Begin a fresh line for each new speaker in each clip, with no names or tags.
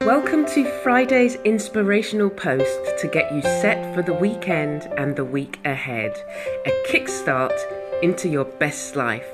Welcome to Friday's inspirational post to get you set for the weekend and the week ahead. A kickstart into your best life.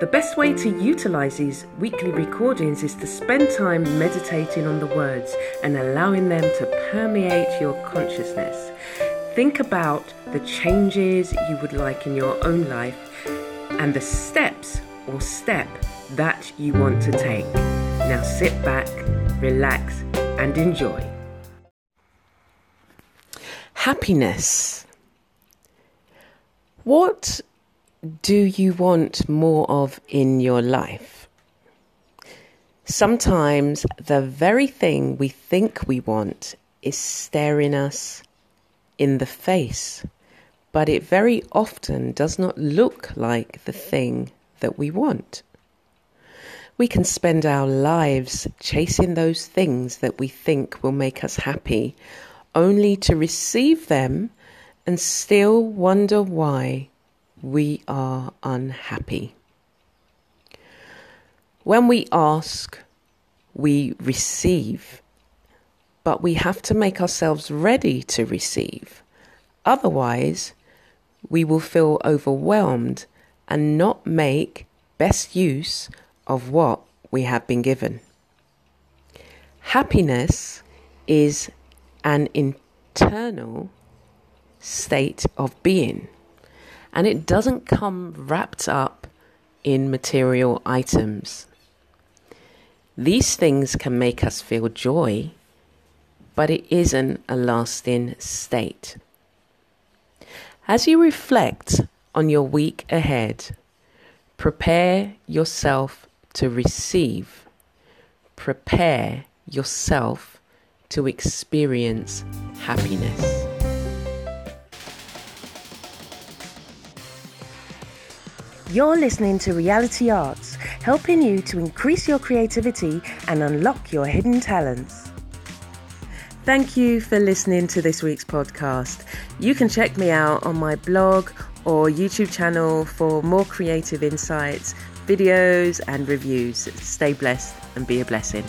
The best way to utilize these weekly recordings is to spend time meditating on the words and allowing them to permeate your consciousness. Think about the changes you would like in your own life and the steps or step that you want to take. Now sit back relax, and enjoy. Happiness. What do you want more of in your life? Sometimes the very thing we think we want is staring us in the face, but it very often does not look like the thing that we want. We can spend our lives chasing those things that we think will make us happy, only to receive them and still wonder why we are unhappy. When we ask, we receive, but we have to make ourselves ready to receive. Otherwise, we will feel overwhelmed and not make best use of what we have been given. Happiness is an internal state of being, and it doesn't come wrapped up in material items. These things can make us feel joy, but it isn't a lasting state. As you reflect on your week ahead, prepare yourself to receive. Prepare yourself to experience happiness. You're listening to Reality Arts, helping you to increase your creativity and unlock your hidden talents. Thank you for listening to this week's podcast. You can check me out on my blog or YouTube channel for more creative insights videos and reviews. Stay blessed and be a blessing.